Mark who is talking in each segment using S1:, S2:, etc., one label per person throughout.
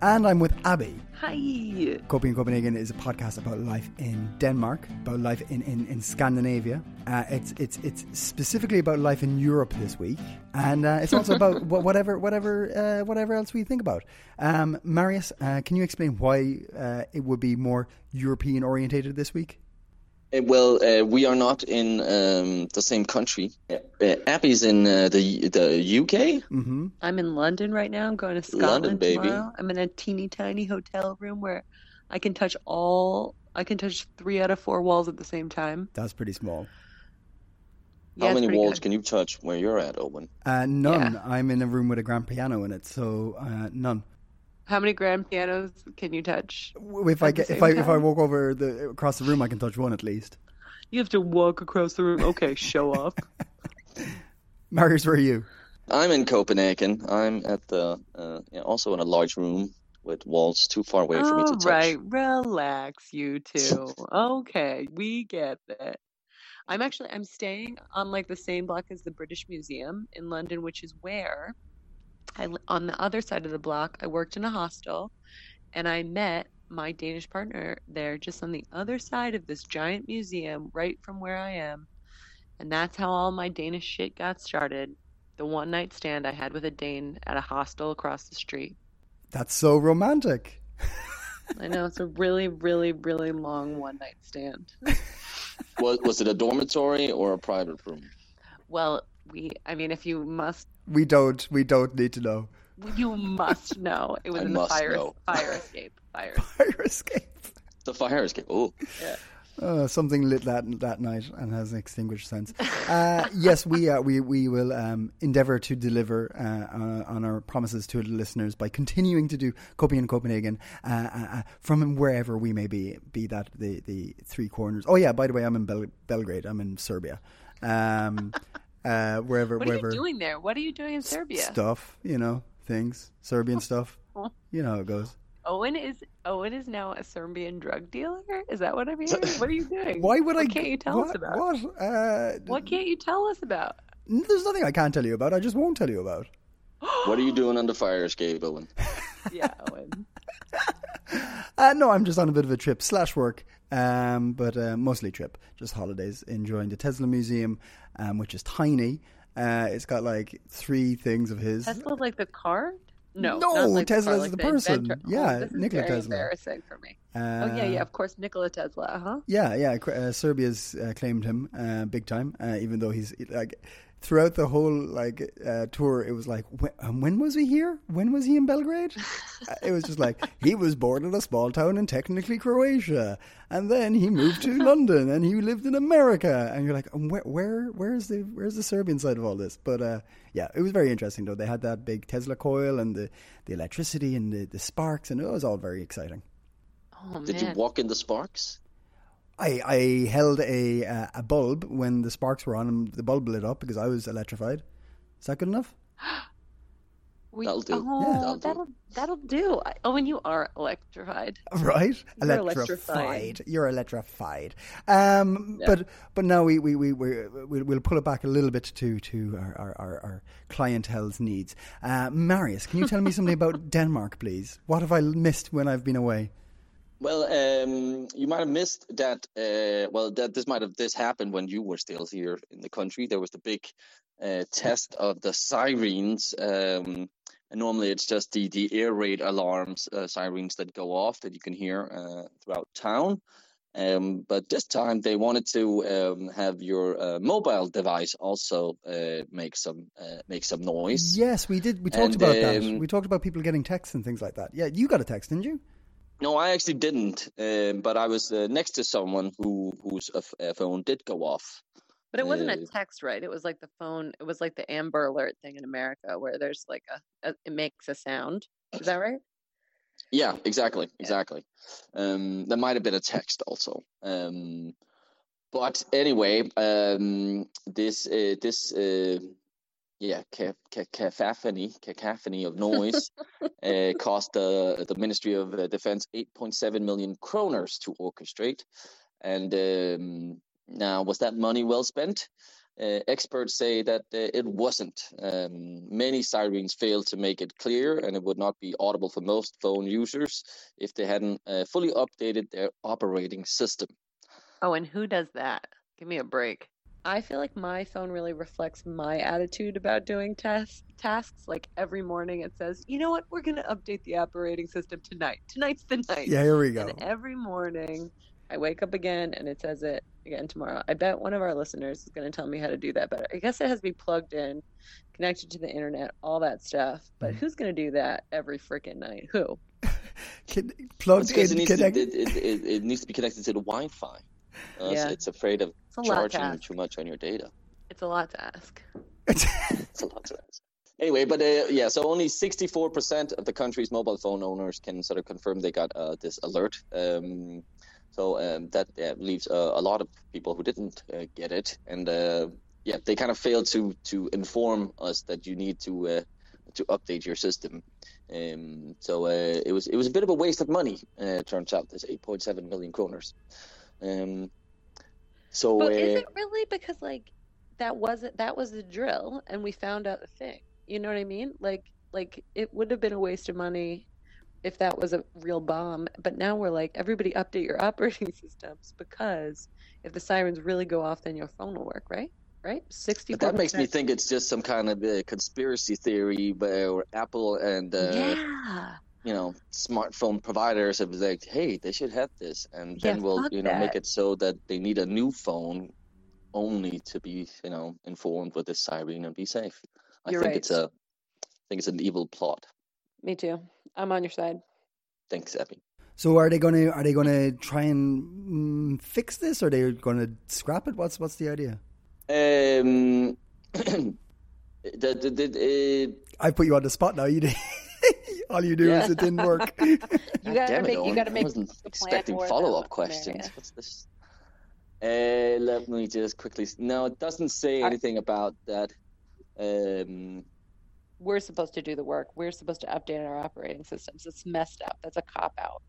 S1: And I'm with Abby.
S2: Hi.
S1: Coping in Copenhagen is a podcast about life in Denmark, about life in, in, in Scandinavia. Uh, it's, it's, it's specifically about life in Europe this week. And uh, it's also about whatever, whatever, uh, whatever else we think about. Um, Marius, uh, can you explain why uh, it would be more European orientated this week?
S3: Uh, well, uh, we are not in um, the same country. Uh, Abby's in uh, the the UK.
S1: Mm-hmm.
S2: I'm in London right now. I'm going to Scotland
S3: London, baby.
S2: tomorrow. I'm in a teeny tiny hotel room where I can touch all. I can touch three out of four walls at the same time.
S1: That's pretty small.
S2: Yeah,
S3: How many walls
S2: good.
S3: can you touch where you're at, Owen?
S1: Uh, none.
S2: Yeah.
S1: I'm in a room with a grand piano in it, so uh, none.
S2: How many grand pianos can you touch?
S1: If I get if
S2: same
S1: I if I walk over the across the room, I can touch one at least.
S2: You have to walk across the room. Okay, show off.
S1: Marius, where are you?
S3: I'm in Copenhagen. I'm at the uh, yeah, also in a large room with walls too far away for me to
S2: All
S3: touch.
S2: right, relax, you two. Okay, we get that. I'm actually I'm staying on like the same block as the British Museum in London, which is where I on the other side of the block. I worked in a hostel, and I met my Danish partner there, just on the other side of this giant museum, right from where I am. And that's how all my Danish shit got started. The one night stand I had with a Dane at a hostel across the street.
S1: That's so romantic.
S2: I know it's a really, really, really long one night stand.
S3: Was was it a dormitory or a private room?
S2: Well, we, I mean, if you must,
S1: We don't we don't need to know.
S2: you must know it was
S3: I
S2: in the fire,
S3: know.
S2: fire escape, fire.
S1: Fire escape.
S3: The fire escape. Oh,
S1: Uh, something lit that that night and has an extinguished sense. Uh, yes, we uh, we we will um, endeavour to deliver uh, uh, on our promises to the listeners by continuing to do Coping in Copenhagen uh, uh, uh, from wherever we may be. Be that the the three corners. Oh yeah, by the way, I'm in Bel- Belgrade. I'm in Serbia. Um, uh, wherever
S2: What are
S1: wherever
S2: you doing there? What are you doing in Serbia?
S1: stuff, you know, things, Serbian stuff. You know how it goes.
S2: Owen is Owen is now a Serbian drug dealer. Is that what I'm hearing? What are you doing?
S1: Why would I?
S2: Can't you tell
S1: what,
S2: us about?
S1: What? Uh,
S2: What can't you tell us about?
S1: There's nothing I can't tell you about. I just won't tell you about.
S3: what are you doing on the fire escape, Owen?
S2: Yeah, Owen.
S1: Uh, no, I'm just on a bit of a trip slash work, um, but uh, mostly trip, just holidays, enjoying the Tesla Museum, um, which is tiny. Uh, it's got like three things of his.
S2: Tesla like the car? No,
S1: No,
S2: like the car,
S1: Tesla's
S2: like
S1: the person.
S2: inventor. Oh,
S1: Yeah,
S2: is
S1: Nikola
S2: very
S1: Tesla.
S2: Embarrassing for me.
S1: Uh,
S2: oh yeah, yeah, of course, Nikola Tesla, huh?
S1: Yeah, yeah. Uh, Serbia's uh, claimed him uh, big time, uh, even though he's like throughout the whole like uh, tour. It was like, when, um, when was he here? When was he in Belgrade? Uh, it was just like he was born in a small town in technically Croatia, and then he moved to London, and he lived in America. And you're like, um, where, where, where's the, where's the Serbian side of all this? But uh, yeah, it was very interesting though. They had that big Tesla coil and the, the electricity and the, the sparks, and it was all very exciting.
S2: Oh
S3: Did
S2: man.
S3: you walk in the sparks?
S1: I, I held a uh, a bulb when the sparks were on and the bulb lit up because I was electrified. Is that good enough?
S2: We,
S3: That'll do.
S2: Oh,
S1: Yeah.
S2: that'll that'll, do. I, oh, and you are electrified.
S1: Right,
S2: You're
S1: electrified. You're electrified. Um,
S2: Yeah.
S1: But but now we we we we we'll, we'll pull it back a little bit to to our our, our, our clientele's needs. Uh, Marius, can you tell me something about Denmark, please? What have I missed when I've been away?
S3: Well, um, you might have missed that. Uh, well, that this might have this happened when you were still here in the country. There was the big uh, test of the sirens. Um, and normally it's just the the air raid alarms, uh, sirens that go off that you can hear uh, throughout town. Um, but this time they wanted to um, have your uh, mobile device also uh, make some uh, make some noise.
S1: Yes, we did. We talked
S3: And,
S1: about that.
S3: um,
S1: We talked about people getting texts and things like that. Yeah, you got a text, didn't you?
S3: No, I actually didn't. Um, but I was uh, next to someone who whose uh, uh, phone did go off.
S2: But it wasn't
S3: Uh,
S2: a text, right? It was like the phone. It was like the Amber Alert thing in America, where there's like a, a it makes a sound. Is that right?
S3: Yeah, exactly, exactly. Um, there might have been a text also. Um, but anyway, um, this uh, this uh, yeah ca- ca- cacophony cacophony of noise uh, cost the the Ministry of uh, Defense 8.7 million kroners to orchestrate, and um, now was that money well spent? Uh, experts say that uh, it wasn't. Um, many sirens failed to make it clear, and it would not be audible for most phone users if they hadn't uh, fully updated their operating system.
S2: Oh, and who does that? Give me a break. I feel like my phone really reflects my attitude about doing tas- tasks. Like every morning it says, you know what, we're going to update the operating system tonight. Tonight's the night.
S1: Yeah, here we go.
S2: And every morning I wake up again and it says it again tomorrow. I bet one of our listeners is going to tell me how to do that better. I guess it has to be plugged in, connected to the internet, all that stuff. But
S1: Mm.
S2: who's going to do that every freaking night? Who?
S1: Can, plugged
S3: Because it
S1: in,
S3: needs,
S1: connect-
S3: it, it, it, it needs to be connected to the Wi-Fi. Uh,
S2: Yeah.
S3: so it's afraid of
S2: It's a to
S3: charging
S2: ask.
S3: too much on your data.
S2: It's a lot to ask.
S3: It's a lot to ask. Anyway, but uh, yeah, so only 64% of the country's mobile phone owners can sort of confirm they got uh, this alert. Um, so um, that uh, leaves uh, a lot of people who didn't uh, get it, and uh, yeah, they kind of failed to to inform us that you need to uh, to update your system. Um, so uh, it was it was a bit of a waste of money. Uh, it turns out this 8.7 million kroners. Um, so
S2: But
S3: uh,
S2: is it really because like that wasn't that was the drill and we found out the thing. You know what I mean? Like like it would have been a waste of money if that was a real bomb. But now we're like everybody update your operating systems because if the sirens really go off then your phone will work, right? Right? Sixty
S3: But that makes me think it's just some kind of uh, conspiracy theory where Apple and uh,
S2: Yeah.
S3: You know smartphone providers have like, hey, they should have this, and
S2: Yeah,
S3: then we'll you know make it so that they need a new phone only to be you know informed with this siren and be safe. I
S2: You're
S3: think
S2: right.
S3: it's a I think it's an evil plot.
S2: Me too. I'm on your side.
S3: Thanks, Abby.
S1: So are they going to are they going to try and mm, fix this, or are they going to scrap it? What's what's the idea?
S3: Um, the, the, the, uh,
S1: I put you on the spot now. You did. All you do is it didn't work.
S2: You gotta
S3: damn it,
S2: make you gotta
S3: I
S2: make
S3: wasn't expecting follow up questions.
S2: Maria.
S3: What's this? Uh, let me just quickly. No, it doesn't say
S2: I-
S3: anything about that. Um,
S2: we're supposed to do the work. We're supposed to update our operating systems. It's messed up. That's a cop out.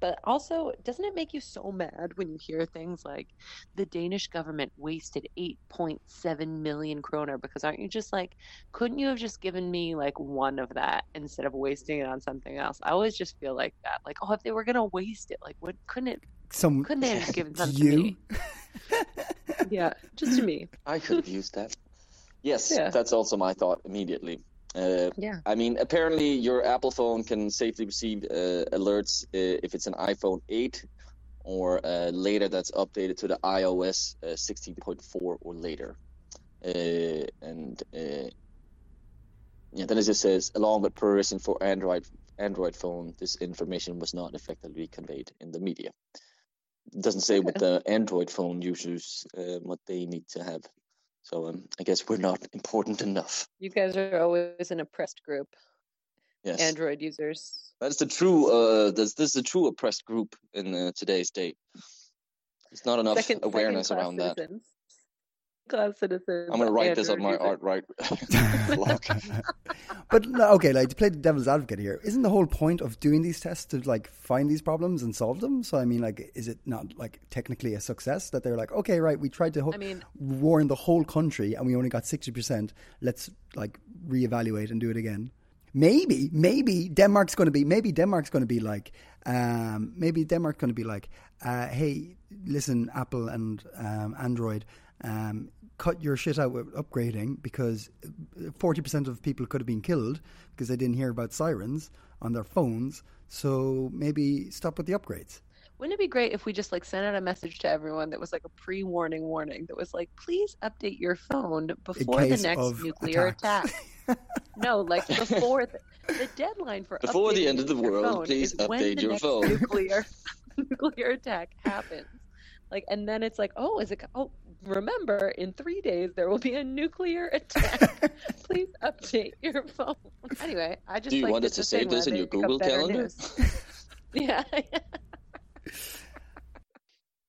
S2: But also, doesn't it make you so mad when you hear things like the Danish government wasted 8.7 million kroner? Because aren't you just like, couldn't you have just given me like one of that instead of wasting it on something else? I always just feel like that. Like, oh, if they were gonna waste it, like, what couldn't it?
S1: Some
S2: Couldn't they have given some to me? Yeah, just to me.
S3: I could have used that. Yes,
S2: Yeah.
S3: that's also my thought immediately. Uh,
S2: Yeah.
S3: I mean, apparently your Apple phone can safely receive uh, alerts uh, if it's an iPhone 8 or uh, later that's updated to the iOS uh, 16.4 or later. Uh, and uh, yeah, then it just says, along with progression for Android Android phone, this information was not effectively conveyed in the media. It doesn't say what the Android phone users uh, what they need to have. So um, I guess we're not important enough.
S2: You guys are always an oppressed group,
S3: Yes,
S2: Android users.
S3: that's the true. Uh, this, this is a true oppressed group in uh, today's day. It's not enough
S2: Second-
S3: awareness
S2: second-class
S3: around that.
S2: citizens. Class citizens.
S3: I'm gonna write this on my art right blog.
S1: but no, okay, like to play the devil's advocate here, isn't the whole point of doing these tests to like find these problems and solve them? So I mean, like, is it not like technically a success that they're like, okay, right, we tried to ho-
S2: I mean-
S1: warn the whole country and we only got sixty percent. Let's like reevaluate and do it again. Maybe, maybe Denmark's going to be. Maybe Denmark's going to be like. Um, maybe Denmark's going to be like, uh, hey, listen, Apple and um, Android, um, cut your shit out with upgrading because forty percent of people could have been killed because they didn't hear about sirens on their phones. So maybe stop with the upgrades.
S2: Wouldn't it be great if we just like sent out a message to everyone that was like a pre-warning warning that was like, please update your phone before the next nuclear
S1: attacks.
S2: attack. no, like before the, the deadline for
S3: Before the end of the world, please update your phone.
S2: Nuclear nuclear attack happens. Like, and then it's like, oh, is it? Oh, remember, in three days there will be a nuclear attack. Please update your phone. Anyway, I just
S3: Do you
S2: like
S3: want
S2: it
S3: us to save this in your
S2: they pick up
S3: Google Calendar?
S2: yeah.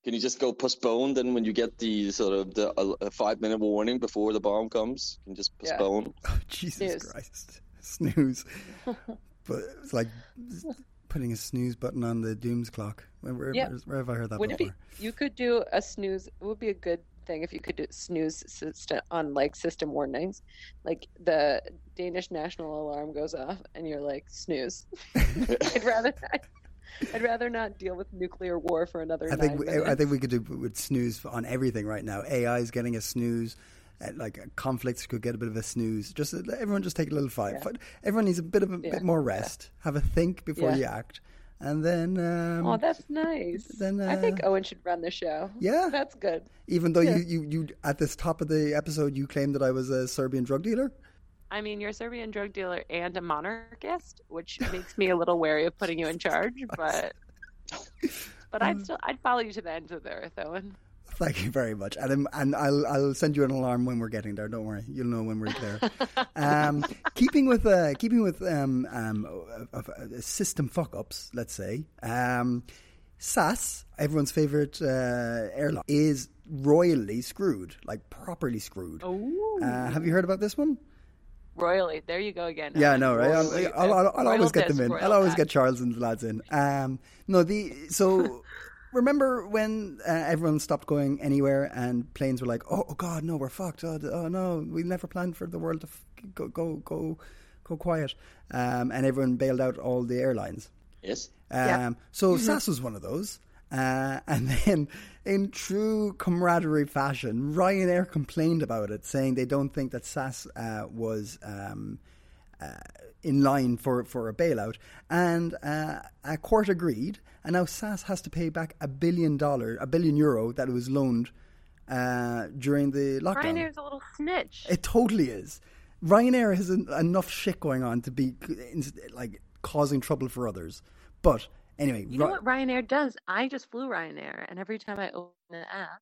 S3: Can you just go postpone then when you get the sort of the uh, five minute warning before the bomb comes? You can just
S2: Yeah.
S3: postpone.
S1: Oh, Jesus
S2: Snooze.
S1: Christ. Snooze. but it's like putting a snooze button on the dooms clock. Where, where,
S2: Yeah.
S1: where's- where have I heard that
S2: Wouldn't it
S1: before?
S2: be? You could do a snooze. It would be a good thing if you could do snooze system on like system warnings, like the Danish national alarm goes off and you're like snooze. I'd rather. I'd rather not deal with nuclear war for another.
S1: I think we,
S2: minutes.
S1: I think we could do with snooze on everything right now. AI is getting a snooze. Uh, like uh, conflicts could get a bit of a snooze. Just uh, everyone, just take a little five.
S2: Yeah.
S1: Everyone needs a bit of a
S2: Yeah.
S1: bit more rest. Have a think before
S2: Yeah.
S1: you act, and then um,
S2: Oh, that's nice.
S1: then,
S2: I think
S1: uh,
S2: Owen should run the show.
S1: Yeah.
S2: that's good.
S1: even though
S2: yeah.
S1: you, you you at this top of the episode you claimed that I was a Serbian drug dealer.
S2: I mean, you're a Serbian drug dealer and a monarchist, which makes me a little wary of putting you in charge. But, but. I'd still, I'd follow you to the ends of the earth, Owen.
S1: Thank you very much, and and I'll I'll send you an alarm when we're getting there. Don't worry, you'll know when we're there. um, keeping with uh, keeping with um, um, uh, uh, system fuck ups, let's say. Um, SAS, everyone's favorite uh, airline, is royally screwed, like properly screwed.
S2: Oh,
S1: Uh, have you heard about this one?
S2: royally. There you go again.
S1: Yeah, I know, right? I'll,
S2: Royally.
S1: I'll, I'll, I'll always get them in. I'll always get Charles and the lads in. Um, no, the so remember when uh, everyone stopped going anywhere and planes were like, "Oh, oh God, no, we're fucked. Oh, oh no, we never planned for the world to f- go go go go quiet," um, and everyone bailed out all the airlines.
S3: Yes.
S1: Um,
S2: Yeah.
S1: So SAS was one of those. Uh, and then, in true camaraderie fashion, Ryanair complained about it, saying they don't think that SAS uh, was um, uh, in line for, for a bailout. And uh, a court agreed, and now SAS has to pay back a billion dollar, a billion euro that it was loaned uh, during the lockdown.
S2: Ryanair's a little snitch.
S1: It totally is. Ryanair has en- enough shit going on to be like causing trouble for others. But anyway,
S2: You know
S1: Ry-
S2: what Ryanair does? I just flew Ryanair, and every time I open the app,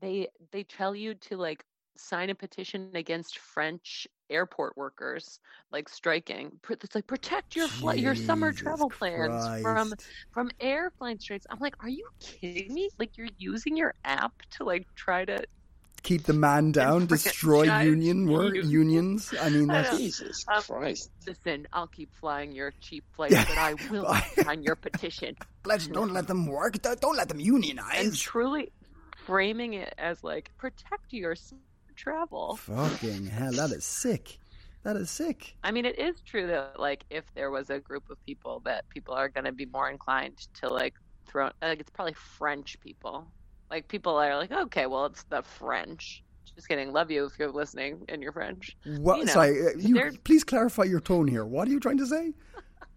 S2: they they tell you to like sign a petition against French airport workers like striking. It's like protect your flight, your summer
S1: Jesus
S2: travel plans from
S1: Christ.
S2: from airplane strikes. I'm like, are you kidding me? Like you're using your app to like try to
S1: keep the man down, destroy union work
S2: you.
S1: unions. I mean, that's
S2: know.
S3: Jesus
S2: Um,
S3: Christ.
S2: listen. I'll keep flying your cheap flights, but I will sign your petition.
S1: let's don't let them work. Don't don't let them unionize.
S2: and truly framing it as like protect your s- travel.
S1: Fucking hell, that is sick. That is sick.
S2: I mean, it is true that like if there was a group of people that people are going to be more inclined to like throw, like it's probably French people. Like people are like, okay, well, it's the French. Just kidding. Love you if you're listening and you're French.
S1: What?
S2: You know,
S1: sorry, uh, you please clarify your tone here. What are you trying to say?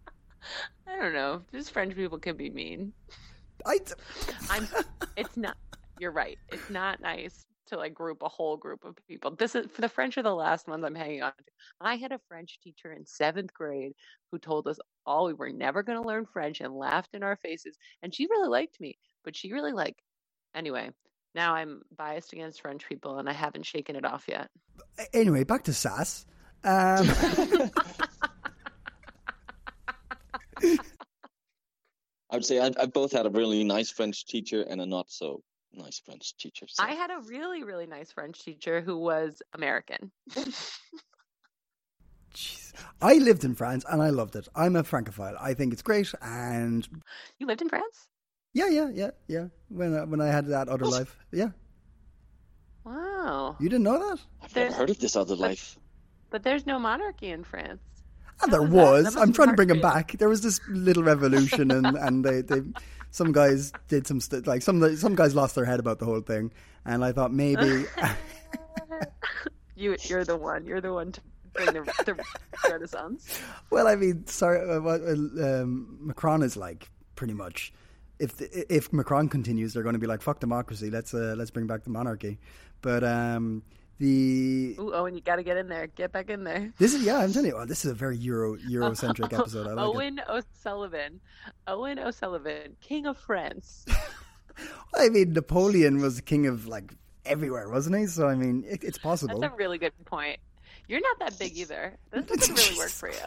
S2: I don't know. Just French people can be mean.
S1: I.
S2: I'm. It's not. You're right. It's not nice to like group a whole group of people. This is for the French are the last ones I'm hanging on to. I had a French teacher in seventh grade who told us all we were never going to learn French and laughed in our faces. And she really liked me, but she really like. Anyway, now I'm biased against French people, and I haven't shaken it off yet.
S1: Anyway, back to Sass. Um,
S3: I would say I, I both had a really nice French teacher and a not so nice French teacher. So.
S2: I had a really, really nice French teacher who was American.
S1: jeez. I lived in France and I loved it. I'm a francophile. I think it's great. And
S2: you lived in France?
S1: yeah, yeah, yeah, yeah. When I, when I had that other life, yeah.
S2: Wow.
S1: You didn't know that?
S3: I've never heard of this other life.
S2: But there's no monarchy in France.
S1: And there
S2: was that? That
S1: I'm trying to bring
S2: them
S1: back. There was this little revolution, and and they, they some guys did some st- like some some guys lost their head about the whole thing, and I thought maybe
S2: You, you're the one. You're the one to bring the, the Renaissance.
S1: well, I mean, sorry, uh, uh, um, Macron is like pretty much. If the, if Macron continues, they're going to be like fuck democracy. Let's uh, let's bring back the monarchy. But um, the
S2: Ooh, Owen, you got to get in there. Get back in there.
S1: this is yeah, I'm telling you, oh, this is a very Euro Eurocentric episode. I like it.
S2: Owen O'Sullivan. Owen O'Sullivan, King of France.
S1: I mean, Napoleon was king of like everywhere, wasn't he? So I mean, it, it's possible.
S2: That's a really good point. You're not that big either. This doesn't really work for you.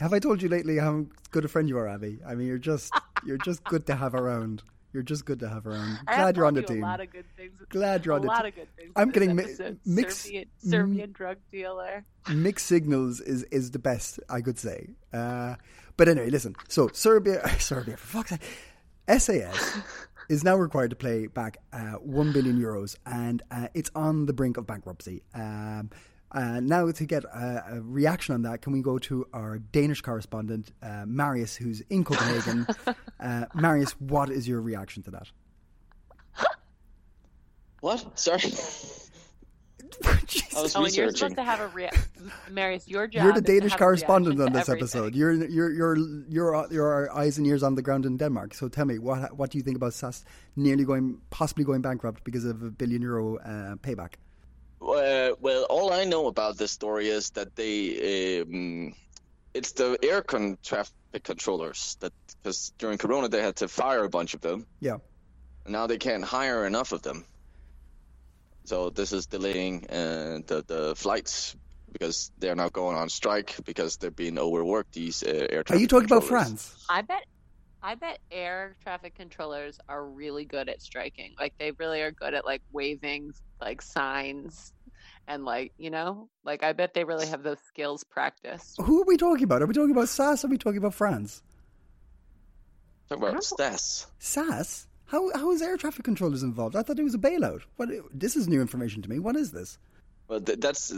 S1: Have I told you lately how good a friend you are, Abby? I mean, you're just you're just good to have around. You're just good to have around. Glad you're on the
S2: you
S1: team.
S2: A lot of good things.
S1: Glad you're
S2: a
S1: on the
S2: lot
S1: team.
S2: of good things.
S1: I'm getting mi- mixed-
S2: Serbian, Serbian drug dealer.
S1: Mixed signals is is the best I could say. Uh, but anyway, listen. So Serbia, Serbia for fuck's sake, SAS is now required to pay back uh, one billion euros, and uh, it's on the brink of bankruptcy. Um, uh, now, to get a, a reaction on that, can we go to our Danish correspondent, uh, Marius, who's in Copenhagen? uh, Marius, what is your reaction to that?
S3: What? Sorry. I was
S2: Oh, and you're
S3: researching.
S2: supposed to have a rea- Marius. Your job.
S1: You're the Danish correspondent on this
S2: everything.
S1: episode. You're you're you're you're you're eyes and ears on the ground in Denmark. So tell me, what what do you think about SAS nearly going, possibly going bankrupt because of a billion euro uh, payback?
S3: Uh, well, all I know about this story is that they, um, it's the air con- traffic controllers that because during Corona they had to fire a bunch of them.
S1: Yeah.
S3: now they can't hire enough of them. So this is delaying uh, the the flights because they're now going on strike because they're being overworked. These uh, air
S1: Are you talking about. France?
S2: I bet. I bet air traffic controllers are really good at striking. Like they really are good at like waving like signs and like you know like I bet they really have those skills practiced.
S1: Who are we talking about? Are we talking about SAS? Or are we talking about France?
S3: Talk about Stas.
S1: SAS? How how is air traffic controllers involved? I thought it was a bailout. What? This is new information to me. What is this?
S3: Well, th- that's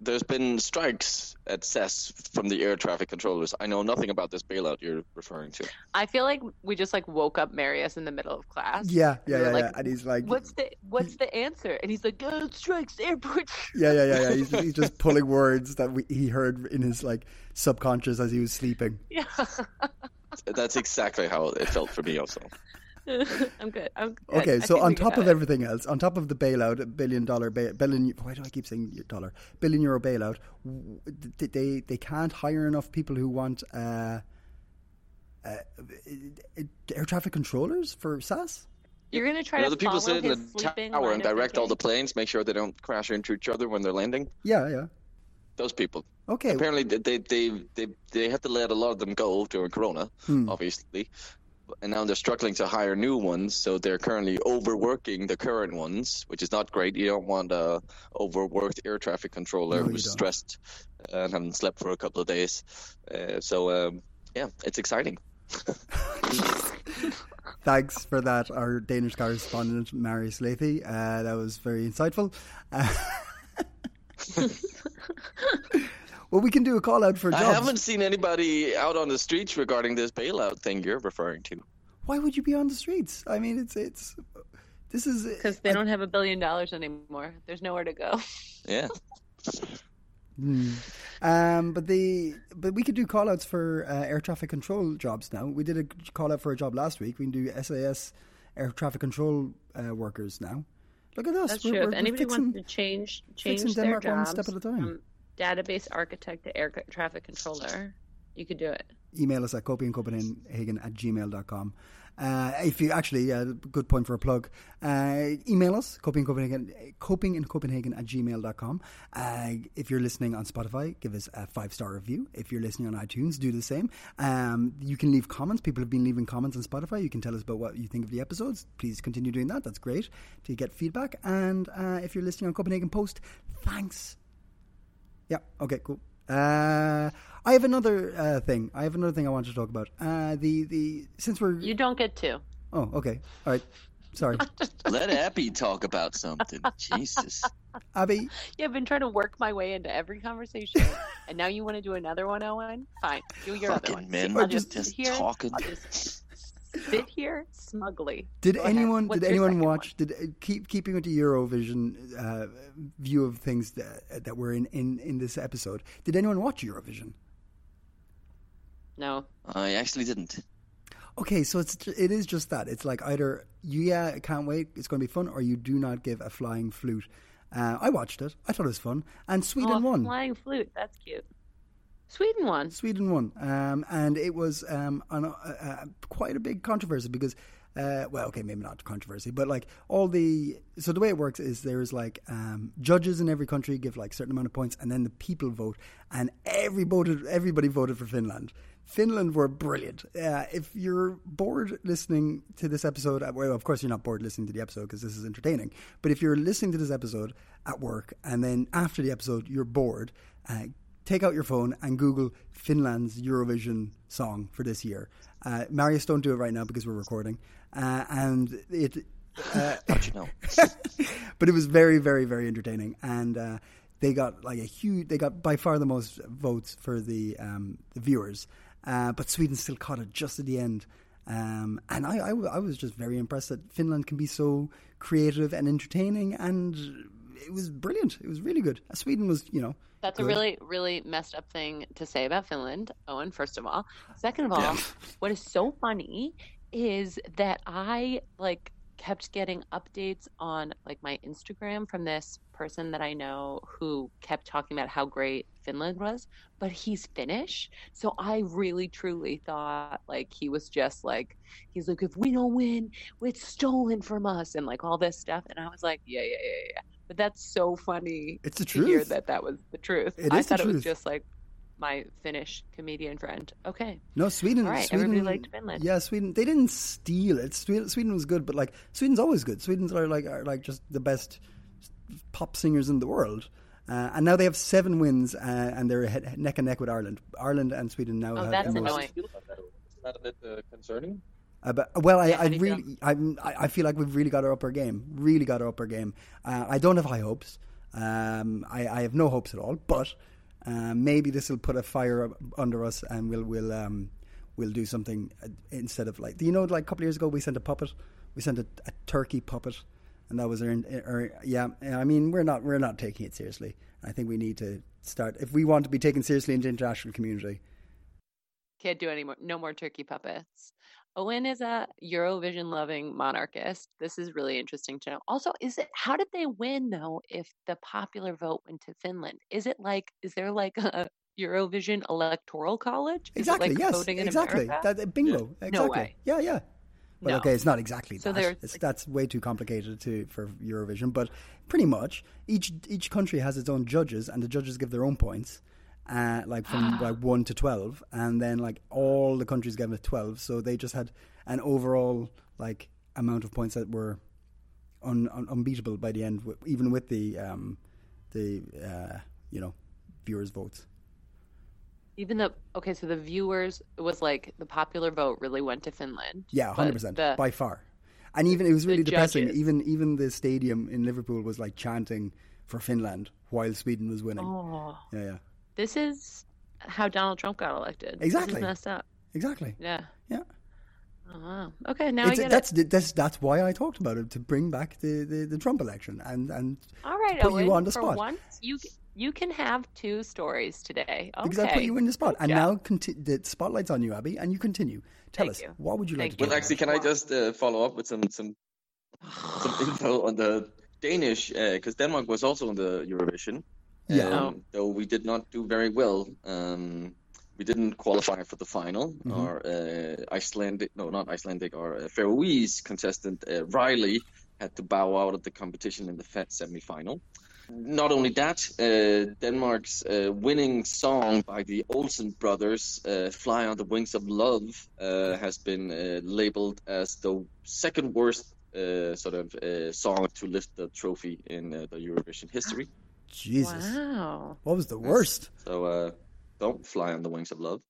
S3: there's been strikes at SAS from the air traffic controllers. I know nothing about this bailout you're referring to.
S2: I feel like we just like woke up Marius in the middle of class.
S1: Yeah, yeah,
S2: were
S1: yeah,
S2: like,
S1: yeah. And he's like,
S2: What's the what's the answer? And he's like, "God strikes airports."
S1: yeah, yeah, yeah, yeah. He's, he's just pulling words that we, he heard in his like subconscious as he was sleeping.
S2: Yeah,
S3: That's exactly how it felt for me also.
S2: I'm good. I'm good.
S1: Okay, so on top of
S2: it.
S1: everything else, on top of the bailout, a billion dollar ba- billion. Why do I keep saying dollar? Billion euro bailout. They they can't hire enough people who want uh, uh, air traffic controllers for SAS.
S2: you're gonna try
S3: You know,
S2: to
S3: the people sit in the
S2: sleeping
S3: tower and
S2: of
S3: direct all the planes, make sure they don't crash into each other when they're landing.
S1: Yeah, yeah.
S3: Those people.
S1: Okay.
S3: Apparently, they they they they, they had to let a lot of them go during Corona,
S1: Hmm.
S3: obviously, and now they're struggling to hire new ones. So they're currently overworking the current ones, which is not great. You don't want a overworked air traffic controller
S1: No,
S3: who's
S1: don't.
S3: stressed and hasn't slept for a couple of days. Uh, so um, yeah, it's exciting.
S1: Thanks for that, our Danish correspondent Marius Lathy. Uh, that was very insightful. Uh, well, we can do a call out for jobs.
S3: I haven't seen anybody out on the streets regarding this bailout thing you're referring to.
S1: Why would you be on the streets? I mean, it's it's. This is
S2: because they don't have a billion dollars anymore. There's nowhere to go.
S3: Yeah.
S1: Um, but the but we could do call outs for uh, air traffic control jobs now. We did a call out for a job last week. We can do SAS air traffic control uh, workers now. Look at us.
S2: That's
S1: we're,
S2: true.
S1: we're-
S2: if
S1: we're
S2: anybody
S1: fixing-
S2: wants to change change their
S1: Denmark one step at a time.
S2: from database architect to air traffic controller, you could do it.
S1: email us at copingcopenhagen at gmail.com. Uh, if you actually, uh, good point for a plug, uh, email us, copingcopenhagen, copingincopenhagen at gmail.com. Uh, if you're listening on Spotify, give us a five star review. If you're listening on iTunes, do the same. Um, you can leave comments. People have been leaving comments on Spotify. You can tell us about what you think of the episodes. Please continue doing that. That's great to get feedback. And uh, if you're listening on Copenhagen Post, thanks yeah. Okay. Cool. Uh, I have another uh, thing. I have another thing I want to talk about. Uh, the the since we're
S2: You don't get to.
S1: oh okay all right sorry
S3: Let Abby talk about something. Jesus.
S1: Abby
S2: Yeah, I've been trying to work my way into every conversation, and now you want to do another one, Owen? Fine, do your other one.
S3: men.
S2: I'll just,
S1: just-
S2: here.
S3: talking.
S2: I'll just sit here smugly.
S1: did
S2: Go
S1: anyone did anyone
S2: second
S1: watch did uh, keep keeping with the Eurovision uh, view of things that that were in, in in this episode? Did anyone watch Eurovision?
S2: No,
S3: I actually didn't.
S1: Okay, so it's it is just that. It's like either you yeah I can't wait, it's going to be fun, or you do not give a flying flute. Uh, I watched it. I thought it was fun, and Sweden
S2: oh,
S1: won.
S2: flying flute. That's cute. Sweden won.
S1: Sweden won, um, and it was um, on a, a, a, quite a big controversy because Uh, well, okay, maybe not controversy, but like all the so the way it works is there's like um, judges in every country give like certain amount of points, and then the people vote, and every voted everybody voted for Finland. Finland were brilliant. Uh, if you're bored listening to this episode, uh, well, of course you're not bored listening to the episode because this is entertaining. But if you're listening to this episode at work and then after the episode you're bored, uh, take out your phone and Google Finland's Eurovision song for this year. Uh, Marius, don't do it right now because we're recording. Uh, and it. Uh,
S3: you know?
S1: but it was very, very, very entertaining, and uh, they got like a huge. They got by far the most votes for the um, the viewers, uh, but Sweden still caught it just at the end. Um, and I was just very impressed that Finland can be so creative and entertaining, and it was brilliant. It was really good. Uh, Sweden was, you know,
S2: That's a really, really messed up thing to say about Finland, Owen, first of all. Second of all, what is so funny is that I like kept getting updates on like my Instagram from this person that I know who kept talking about how great Finland was, but he's Finnish. So I really truly thought like he was just like he's like if we don't win, it's stolen from us and like all this stuff and I was like, yeah, yeah, yeah, yeah. But that's so funny
S1: It's the
S2: to hear
S1: truth.
S2: that that was the truth.
S1: It
S2: I
S1: is the
S2: thought it was just like my Finnish comedian friend. Okay.
S1: No, Sweden.
S2: All right,
S1: Sweden
S2: everybody liked Finland.
S1: Yeah, Sweden. They didn't steal it. Sweden, Sweden was good, but like Sweden's always good. Sweden's are like are like just the best pop singers in the world. Uh, and now they have seven wins, uh, and they're head, neck and neck with Ireland. Ireland and Sweden now
S2: Oh,
S1: have
S2: that's
S1: the most.
S2: annoying.
S3: Isn't that a bit uh, concerning?
S1: Uh, but, well, I,
S2: Yeah,
S1: I
S2: I
S1: really, I'm, I I feel like we've really got our upper game. Really got our upper game. Uh, I don't have high hopes. Um, I, I have no hopes at all. But uh, maybe this will put a fire under us, and we'll we'll um, we'll do something uh, instead of like do you know, like a couple of years ago, we sent a puppet. We sent a, a turkey puppet, and that was our, our yeah. I mean, we're not we're not taking it seriously. I think we need to start if we want to be taken seriously in the international community.
S2: Can't do any more no more turkey puppets. Owen is a Eurovision loving monarchist. This is really interesting to know. Also, is it how did they win though if the popular vote went to Finland? Is it like is there like a Eurovision electoral college? Is
S1: Exactly.
S2: like
S1: yes.
S2: voting in
S1: exactly.
S2: America?
S1: That, bingo. Exactly.
S2: way.
S1: Yeah. Yeah. But
S2: No.
S1: okay, it's not exactly
S2: So
S1: that.
S2: there's,
S1: It's,
S2: like-
S1: that's way too complicated to for Eurovision. But pretty much each each country has its own judges, and the judges give their own points, uh, like from like one to twelve, and then like all the countries gave it twelve. So they just had an overall like amount of points that were un, un, unbeatable by the end, wi- even with the um, the uh, you know viewers' votes.
S2: Even the okay, so the viewers it was like the popular vote really went to Finland.
S1: Yeah, hundred percent by far. And even it was really depressing.
S2: judges-
S1: Even even the stadium in Liverpool was like chanting for Finland while Sweden was winning.
S2: Oh,
S1: Yeah, yeah,
S2: this is how Donald Trump got elected.
S1: Exactly.
S2: This is messed up.
S1: exactly.
S2: Yeah.
S1: Yeah,
S2: Oh, wow. Okay, now I get
S1: that's
S2: it.
S1: that's that's why I talked about it to bring back the, the, the Trump election and and
S2: All right,
S1: put you on the
S2: for
S1: spot.
S2: once, you you can have two stories today. Okay.
S1: because I put you in the spot.
S2: Good
S1: And
S2: job.
S1: now conti- the spotlight's on you, Abby, and you continue. Tell
S2: Thank
S1: us
S2: you.
S1: what would you like
S2: Thank
S1: to
S2: you.
S1: talk
S3: Well, actually, can I just uh, follow up with some some some info on the Danish? Because Denmark was also in the Eurovision.
S1: Yeah.
S2: Oh.
S3: Um, though we did not do very well. Um, we didn't qualify for the final.
S1: Mm-hmm.
S3: Our uh, Icelandic, no, not Icelandic, our uh, Faroese contestant uh, Riley had to bow out of the competition in the FET semi-final. Not only that, uh, Denmark's uh, winning song by the Olsen brothers, uh, "Fly on the Wings of Love," uh, has been uh, labeled as the second worst uh, sort of uh, song to lift the trophy in uh, the Eurovision history.
S1: Jesus,
S2: Wow.
S1: what was the worst?
S3: So uh, don't fly on the wings of love.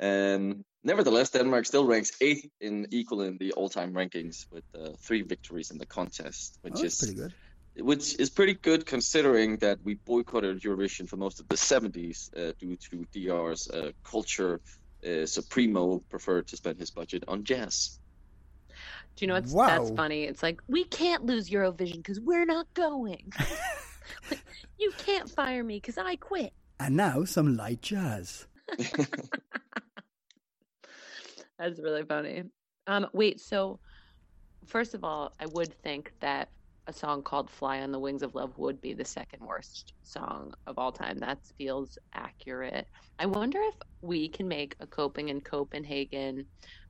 S3: Um, nevertheless, Denmark still ranks eighth in equal in the all-time rankings with uh, three victories in the contest, which
S1: Oh, that's
S3: is
S1: pretty good.
S3: which is pretty good considering that we boycotted Eurovision for most of the 70s uh, due to DR's uh, culture. Uh, Supremo preferred to spend his budget on jazz.
S2: Do you know what's
S1: Wow.
S2: that's funny? It's like we can't lose Eurovision because we're not going. you can't fire me because I quit.
S1: And now some light jazz.
S2: That's really funny. Um, wait, so first of all, I would think that a song called Fly on the Wings of Love would be the second worst song of all time. That feels accurate. I wonder if we can make a Coping in Copenhagen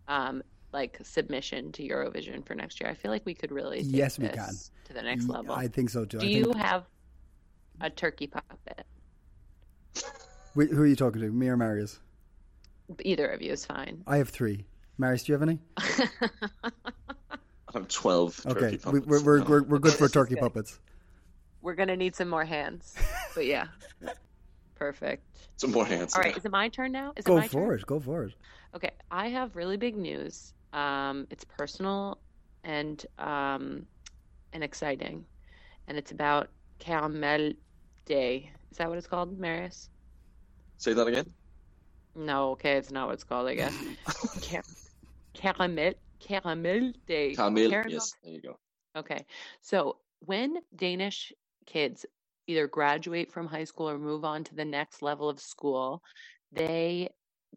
S2: um, like submission to Eurovision for next year. I feel like we could really take
S1: Yes, we can.
S2: to the next level.
S1: I think so too.
S2: Do
S1: I
S2: you
S1: think,
S2: have a turkey puppet?
S1: Wait, who are you talking to? Me or Marius?
S2: Either of you is fine.
S1: I have three. Marius, do you have any?
S3: I have twelve.
S1: Okay,
S3: turkey
S1: we,
S3: puppets.
S1: we're, we're, we're, we're good for turkey
S2: good.
S1: puppets.
S2: We're gonna need some more hands. But yeah. Perfect.
S3: Some more hands.
S2: All right, is it my turn now? Is it
S1: Go
S2: my
S1: for
S2: turn?
S1: it. Go for it.
S2: Okay, I have really big news. Um, it's personal and um, and exciting, and it's about Caramel Day. Is that what it's called, Marius?
S3: Say that again.
S2: No, okay, it's not what it's called. I guess. Car- caramel Caramel Day.
S3: Camille.
S2: Caramel
S3: Yes, there you go.
S2: Okay. So when Danish kids either graduate from high school or move on to the next level of school, they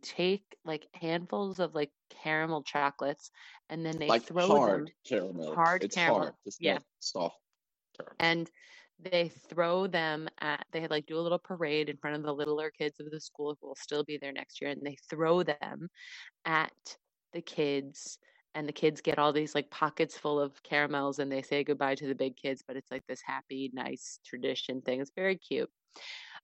S2: take like handfuls of like caramel chocolates and then they
S3: like
S2: throw
S3: hard
S2: them
S3: caramel.
S2: hard
S3: it's
S2: caramel.
S3: hard. It's
S2: Yeah.
S3: soft caramel.
S2: and they throw them at they like do a little parade in front of the littler kids of the school who will still be there next year and they throw them at the kids and the kids get all these like pockets full of caramels and they say goodbye to the big kids but it's like this happy nice tradition thing. It's very cute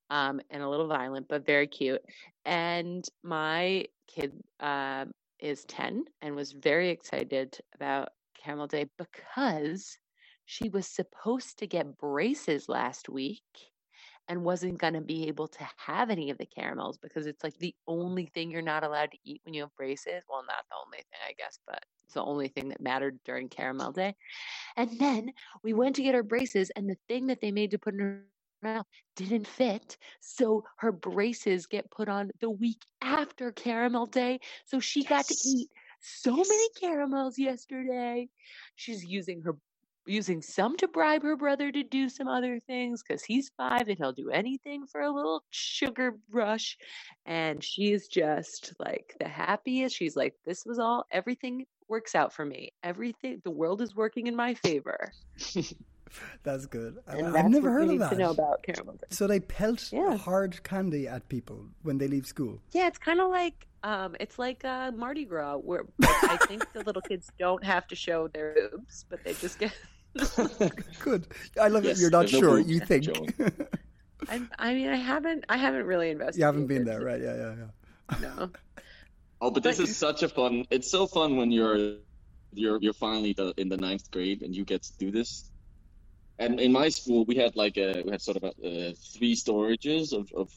S2: um and a little violent but very cute. And my kid um is 10 and was very excited about caramel day because she was supposed to get braces last week and wasn't going to be able to have any of the caramels because it's like the only thing you're not allowed to eat when you have braces. Well, not the only thing, I guess, but it's the only thing that mattered during caramel day. And then we went to get her braces, and the thing that they made to put in her mouth didn't fit. So her braces get put on the week after caramel day. So she got to eat so many caramels yesterday. She's using her using some to bribe her brother to do some other things because he's five and he'll do anything for a little sugar rush. And she's just like the happiest. She's like, this was all, everything works out for me. Everything, the world is working in my favor.
S1: That's good. I, I've never heard of that.
S2: about
S1: So they pelt
S2: Yeah.
S1: hard candy at people when they leave school.
S2: Yeah, it's kind of like um, it's like uh, Mardi Gras, where I think the little kids don't have to show their boobs, but they just get.
S1: Good. I love
S3: Yes,
S1: it. You're not
S3: there's no
S1: sure. You think.
S2: I, I mean, I haven't, I haven't really invested.
S1: you haven't been there, right? Yeah, yeah, yeah.
S2: No.
S3: Oh, but this is such a fun. It's so fun when you're you're you're finally the, in the ninth grade and you get to do this. And in my school, we had like a we had sort of a, uh, three storages of, of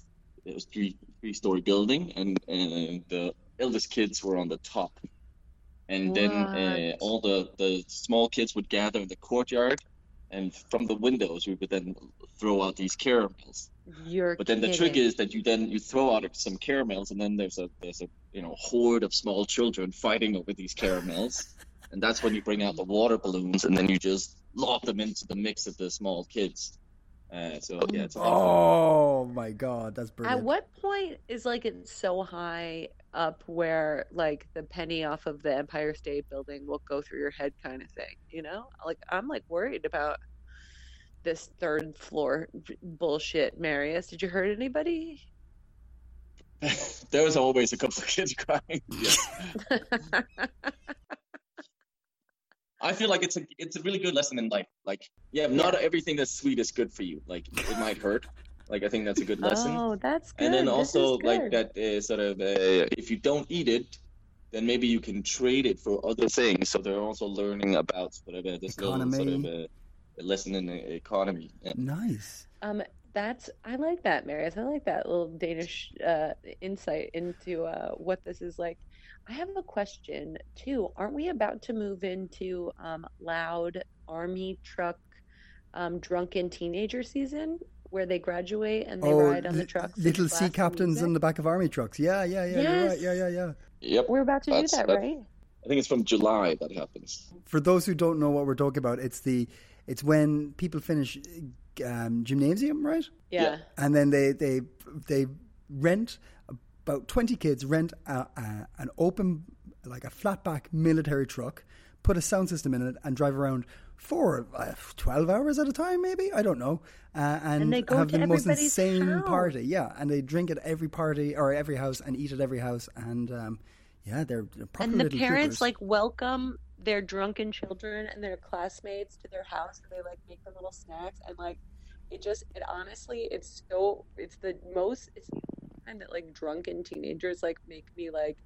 S3: it was three three story building, and and the eldest kids were on the top, and then uh, all the the small kids would gather in the courtyard, and from the windows we would then throw out these caramels.
S2: You're
S3: But then the trick is that you then you throw out some caramels, and then there's a there's a you know horde of small children fighting over these caramels, and that's when you bring out the water balloons, and then you just lob them into the mix of the small kids. Uh, so yeah, it's a lot of fun.
S1: Oh my god, that's brilliant.
S2: At what point is like it so high up where like the penny off of the Empire State Building will go through your head kind of thing? You know, like I'm like worried about this third floor bullshit. Marius, did you hurt anybody?
S3: there was always a couple of kids crying. Yeah. I feel like it's a it's a really good lesson in life. Like, yeah, not everything that's sweet is good for you. Like, it might hurt. Like, I think that's a good lesson.
S2: Oh, that's good.
S3: and then also like
S2: good.
S3: that uh, sort of uh, if you don't eat it then maybe you can trade it for other things so they're also learning about sort of uh, this little sort of
S1: Economy.
S3: uh, lesson in the economy Yeah.
S1: Nice.
S2: Um, that's I like that, Marius. I like that little Danish uh, insight into uh, what this is like. I have a question too. Aren't we about to move into um, loud army truck um, drunken teenager season where they graduate and they ride on the
S1: li-
S2: trucks? and
S1: Oh, little sea
S2: the
S1: captains in the back of army trucks. Yeah, yeah, yeah. You're right. Yeah, yeah, yeah.
S3: yep
S2: We're about to
S3: That's-
S2: do that,
S3: that-
S2: right?
S3: i think it's from july that happens
S1: For those who don't know what we're talking about, it's the it's when people finish um, gymnasium, right?
S2: Yeah.
S1: and then they they they rent about 20 kids rent a, a, an open like a flatback military truck put a sound system in it and drive around for uh, 12 hours at a time maybe? I don't know. Uh, and,
S2: And they go
S1: have
S2: to
S1: the most insane
S2: house.
S1: party. Yeah and they drink at every party or every house and eat at every house. And um, Yeah, they're, they're proper
S2: and the
S1: little
S2: parents
S1: troopers.
S2: like welcome their drunken children and their classmates to their house and they like make them little snacks. And like it just it honestly it's so it's the most it's the only time that like drunken teenagers like make me like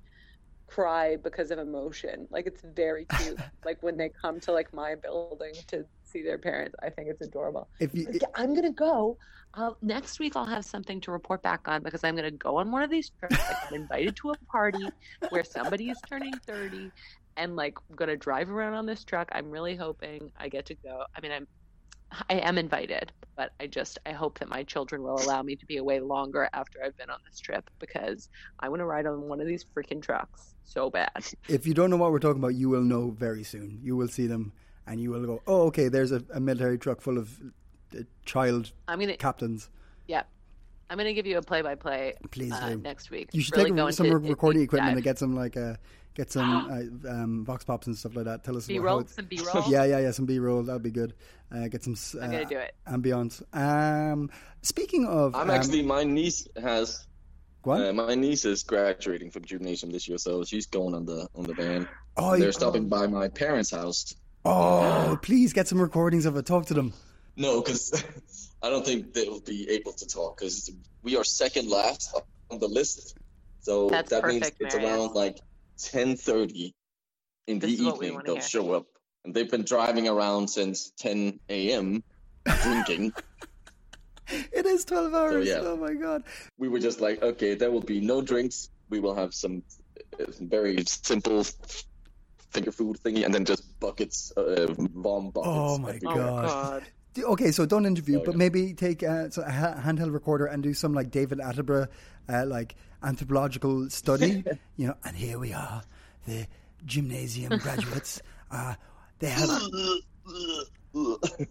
S2: cry because of emotion like it's very cute like when they come to like my building to see their parents i think it's adorable
S1: if you,
S2: Like, I'm gonna go. Uh, next week I'll have something to report back on because I'm gonna go on one of these trips. I got invited to a party where somebody is turning 30, and like gonna drive around on this truck. I'm really hoping I get to go. I mean, I'm I am invited, but I just I hope that my children will allow me to be away longer after I've been on this trip because I want to ride on one of these freaking trucks so bad.
S1: if you don't know what we're talking about, you will know very soon. You will see them, and you will go, "Oh, okay." There's a, a military truck full of uh, child
S2: I'm gonna
S1: captains.
S2: yeah. I'm gonna give you a play-by-play
S1: Please
S2: uh,
S1: do.
S2: next week.
S1: You should
S2: Really
S1: take
S2: go
S1: some
S2: into
S1: recording equipment and get some like uh, get some uh, um, vox pops and stuff like that. Tell us
S2: B
S1: how
S2: roll,
S1: it's-
S2: some B roll.
S1: Yeah, yeah, yeah. Some B roll that'd be good. Uh, get some uh,
S2: I'm gonna do it.
S1: ambiance. Um, speaking of,
S3: I'm
S1: um,
S3: actually my niece has
S1: go on.
S3: uh, my niece is graduating from gymnasium this year, so she's going on the on the van.
S1: oh,
S3: They're
S1: you-
S3: stopping by my parents' house.
S1: oh, please get some recordings of it. Talk to them.
S3: No, because I don't think they'll be able to talk because we are second last on the list. So
S2: That's
S3: that means it's
S2: Marius.
S3: around like ten thirty in the
S2: This is what we
S3: evening they'll
S2: hear.
S3: show up, and they've been driving around since ten a.m. drinking.
S1: It is twelve hours.
S3: yeah.
S1: Oh my god.
S3: we were just like, okay, there will be no drinks. We will have some uh, very simple finger food thingy, and then just buckets, uh, bomb buckets.
S1: Oh my
S3: everywhere.
S1: God.
S2: God.
S1: Okay, so don't interview,
S3: Oh,
S1: but
S3: yeah.
S1: maybe take uh, so a handheld recorder and do some like David Attenborough, uh, like anthropological study. you know, and here we are, the gymnasium graduates. Uh, they have the,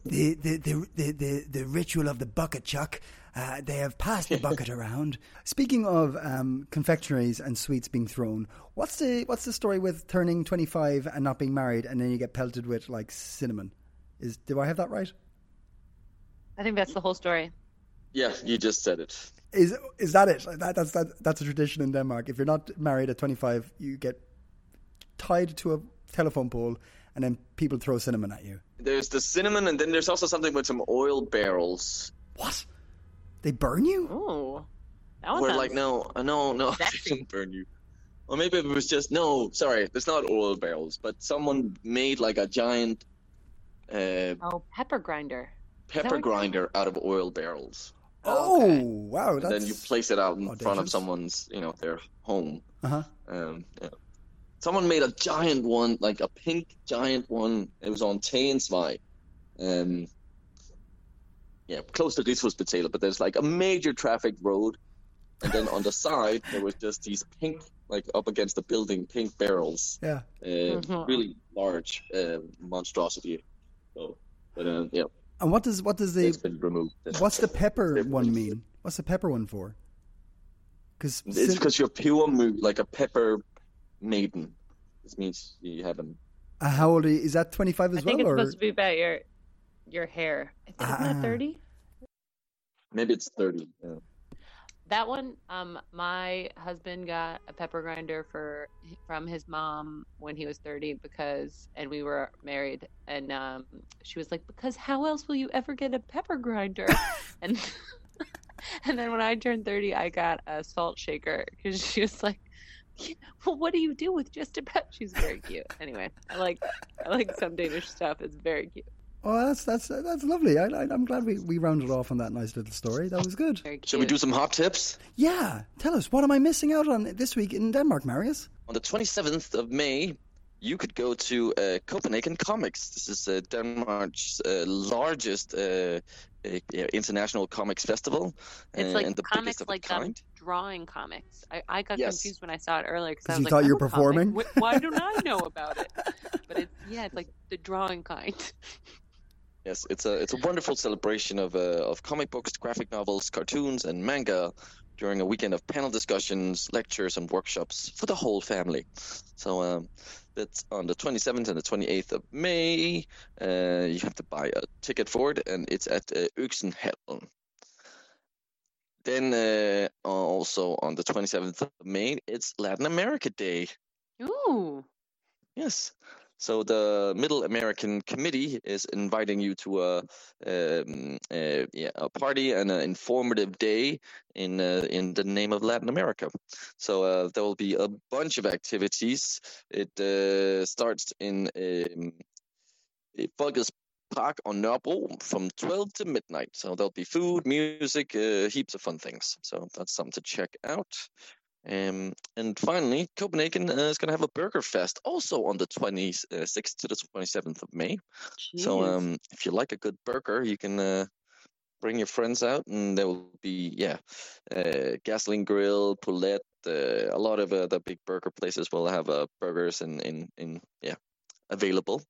S1: the, the, the, the, the ritual of the bucket chuck. Uh, they have passed the bucket around. Speaking of um, confectionaries and sweets being thrown, what's the what's the story with turning twenty five and not being married, and then you get pelted with like cinnamon? Is do I have that right?
S2: I think that's the whole story.
S3: Yeah, you just said it.
S1: Is is that it? That, that's that, that's a tradition in Denmark. If you're not married at 25, you get tied to a telephone pole, and then people throw cinnamon at you.
S3: There's the cinnamon, and then there's also something with some oil barrels.
S1: What? They burn you?
S2: Oh, That one
S3: We're
S2: sounds
S3: like, no, uh, no, no, they
S2: sexy.
S3: don't burn you. Or maybe it was just no. Sorry, it's not oil barrels, but someone made like a giant uh,
S2: Oh, pepper grinder.
S3: Pepper
S2: what
S3: grinder out of oil barrels.
S1: Oh,
S2: Okay.
S1: wow!
S3: and then you place it out in front of someone's, you know, their home.
S1: uh-huh.
S3: Um, yeah. Someone made a giant one, like a pink giant one. It was on Tagensvej. Um, yeah, close to Rigshospitalet, but there's like a major traffic road, and then on the side there was just these pink, like up against the building, pink barrels,
S1: Yeah.
S3: uh,
S2: Mhm.
S3: really large uh, monstrosity. So, but uh, yeah,
S1: And what does what does the
S3: it's been removed.
S1: what's the pepper
S3: Pepper.
S1: one mean? What's the pepper one for? Because
S3: It's because you're pure, mo- like a pepper maiden. This means you haven't.
S1: uh, how old are you? Is that 25 as
S2: I think it's
S1: or
S2: supposed to be about your your hair. I think isn't
S1: Ah.
S2: that thirty?
S3: Maybe it's thirty. Yeah.
S2: That one, um, my husband got a pepper grinder for from his mom when he was thirty because, and we were married, and um, she was like, because how else will you ever get a pepper grinder? and and then when I turned thirty, I got a salt shaker because she was like, "Yeah, well, what do you do with just a pep? She's very cute. Anyway, I like I like some Danish stuff. It's very cute.
S1: Oh, that's that's that's lovely. I, I, I'm glad we, we rounded off on that nice little story. That was good.
S2: Very cute.
S3: Shall we do some hot tips?
S1: Yeah, tell us what am I missing out on this week in Denmark, Marius?
S3: On the 27th of May, you could go to uh, Copenhagen Comics. This is uh, Denmark's uh, largest uh, uh, international comics festival.
S2: It's like
S3: and the
S2: comics
S3: biggest of
S2: like
S3: its
S2: um,
S3: kind.
S2: drawing comics. I, I got
S3: Yes.
S2: confused when I saw it earlier because I
S1: 'Cause you
S2: like,
S1: thought you
S2: "I'm
S1: were
S2: a comic.
S1: performing?"
S2: Why don't I know about it? But it's yeah, it's like the drawing kind.
S3: Yes, it's a it's a wonderful celebration of uh, of comic books, graphic novels, cartoons, and manga during a weekend of panel discussions, lectures, and workshops for the whole family. So um, that's on the 27th and the 28th of May. Uh, you have to buy a ticket for it, and it's at uh, Øksnehallen. Then uh, also on the 27th of May, it's Latin America Day.
S2: Ooh.
S3: Yes. So the Middle American Committee is inviting you to a um, a, yeah, a party and an informative day in uh, in the name of Latin America. So uh, there will be a bunch of activities. It uh, starts in um, Folkets Park on Nørrebro from 12 to midnight. So there'll be food, music, uh, heaps of fun things. So that's something to check out. Um, and finally, Copenhagen uh, is going to have a burger fest also on the 26th to the 27th of May. So um, if you like a good burger, you can uh, bring your friends out, and there will be yeah, uh, gasoline grill, Poulette. Uh, a lot of uh, the big burger places will have uh, burgers in in in yeah available.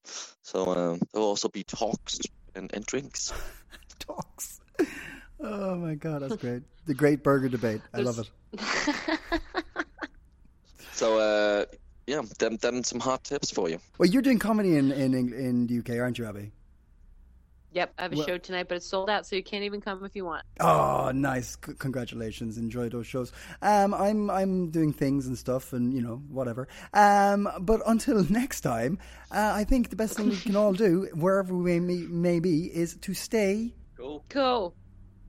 S3: So um, there will also be talks and, and drinks.
S1: Talks. Oh my god, that's great. The great burger debate. I love it.
S3: So uh, yeah, them them some hot tips for you.
S1: Well, you're doing comedy in in in the UK, aren't you, Abby?
S2: Yep, I have a
S1: Well-
S2: show tonight, but it's sold out, so you can't even come if you want.
S1: Oh, nice! C- congratulations. Enjoy those shows. Um, I'm I'm doing things and stuff, and you know whatever. Um, but until next time, uh, I think the best thing we can all do, wherever we may, may be, is to stay.
S3: cool.
S2: Go.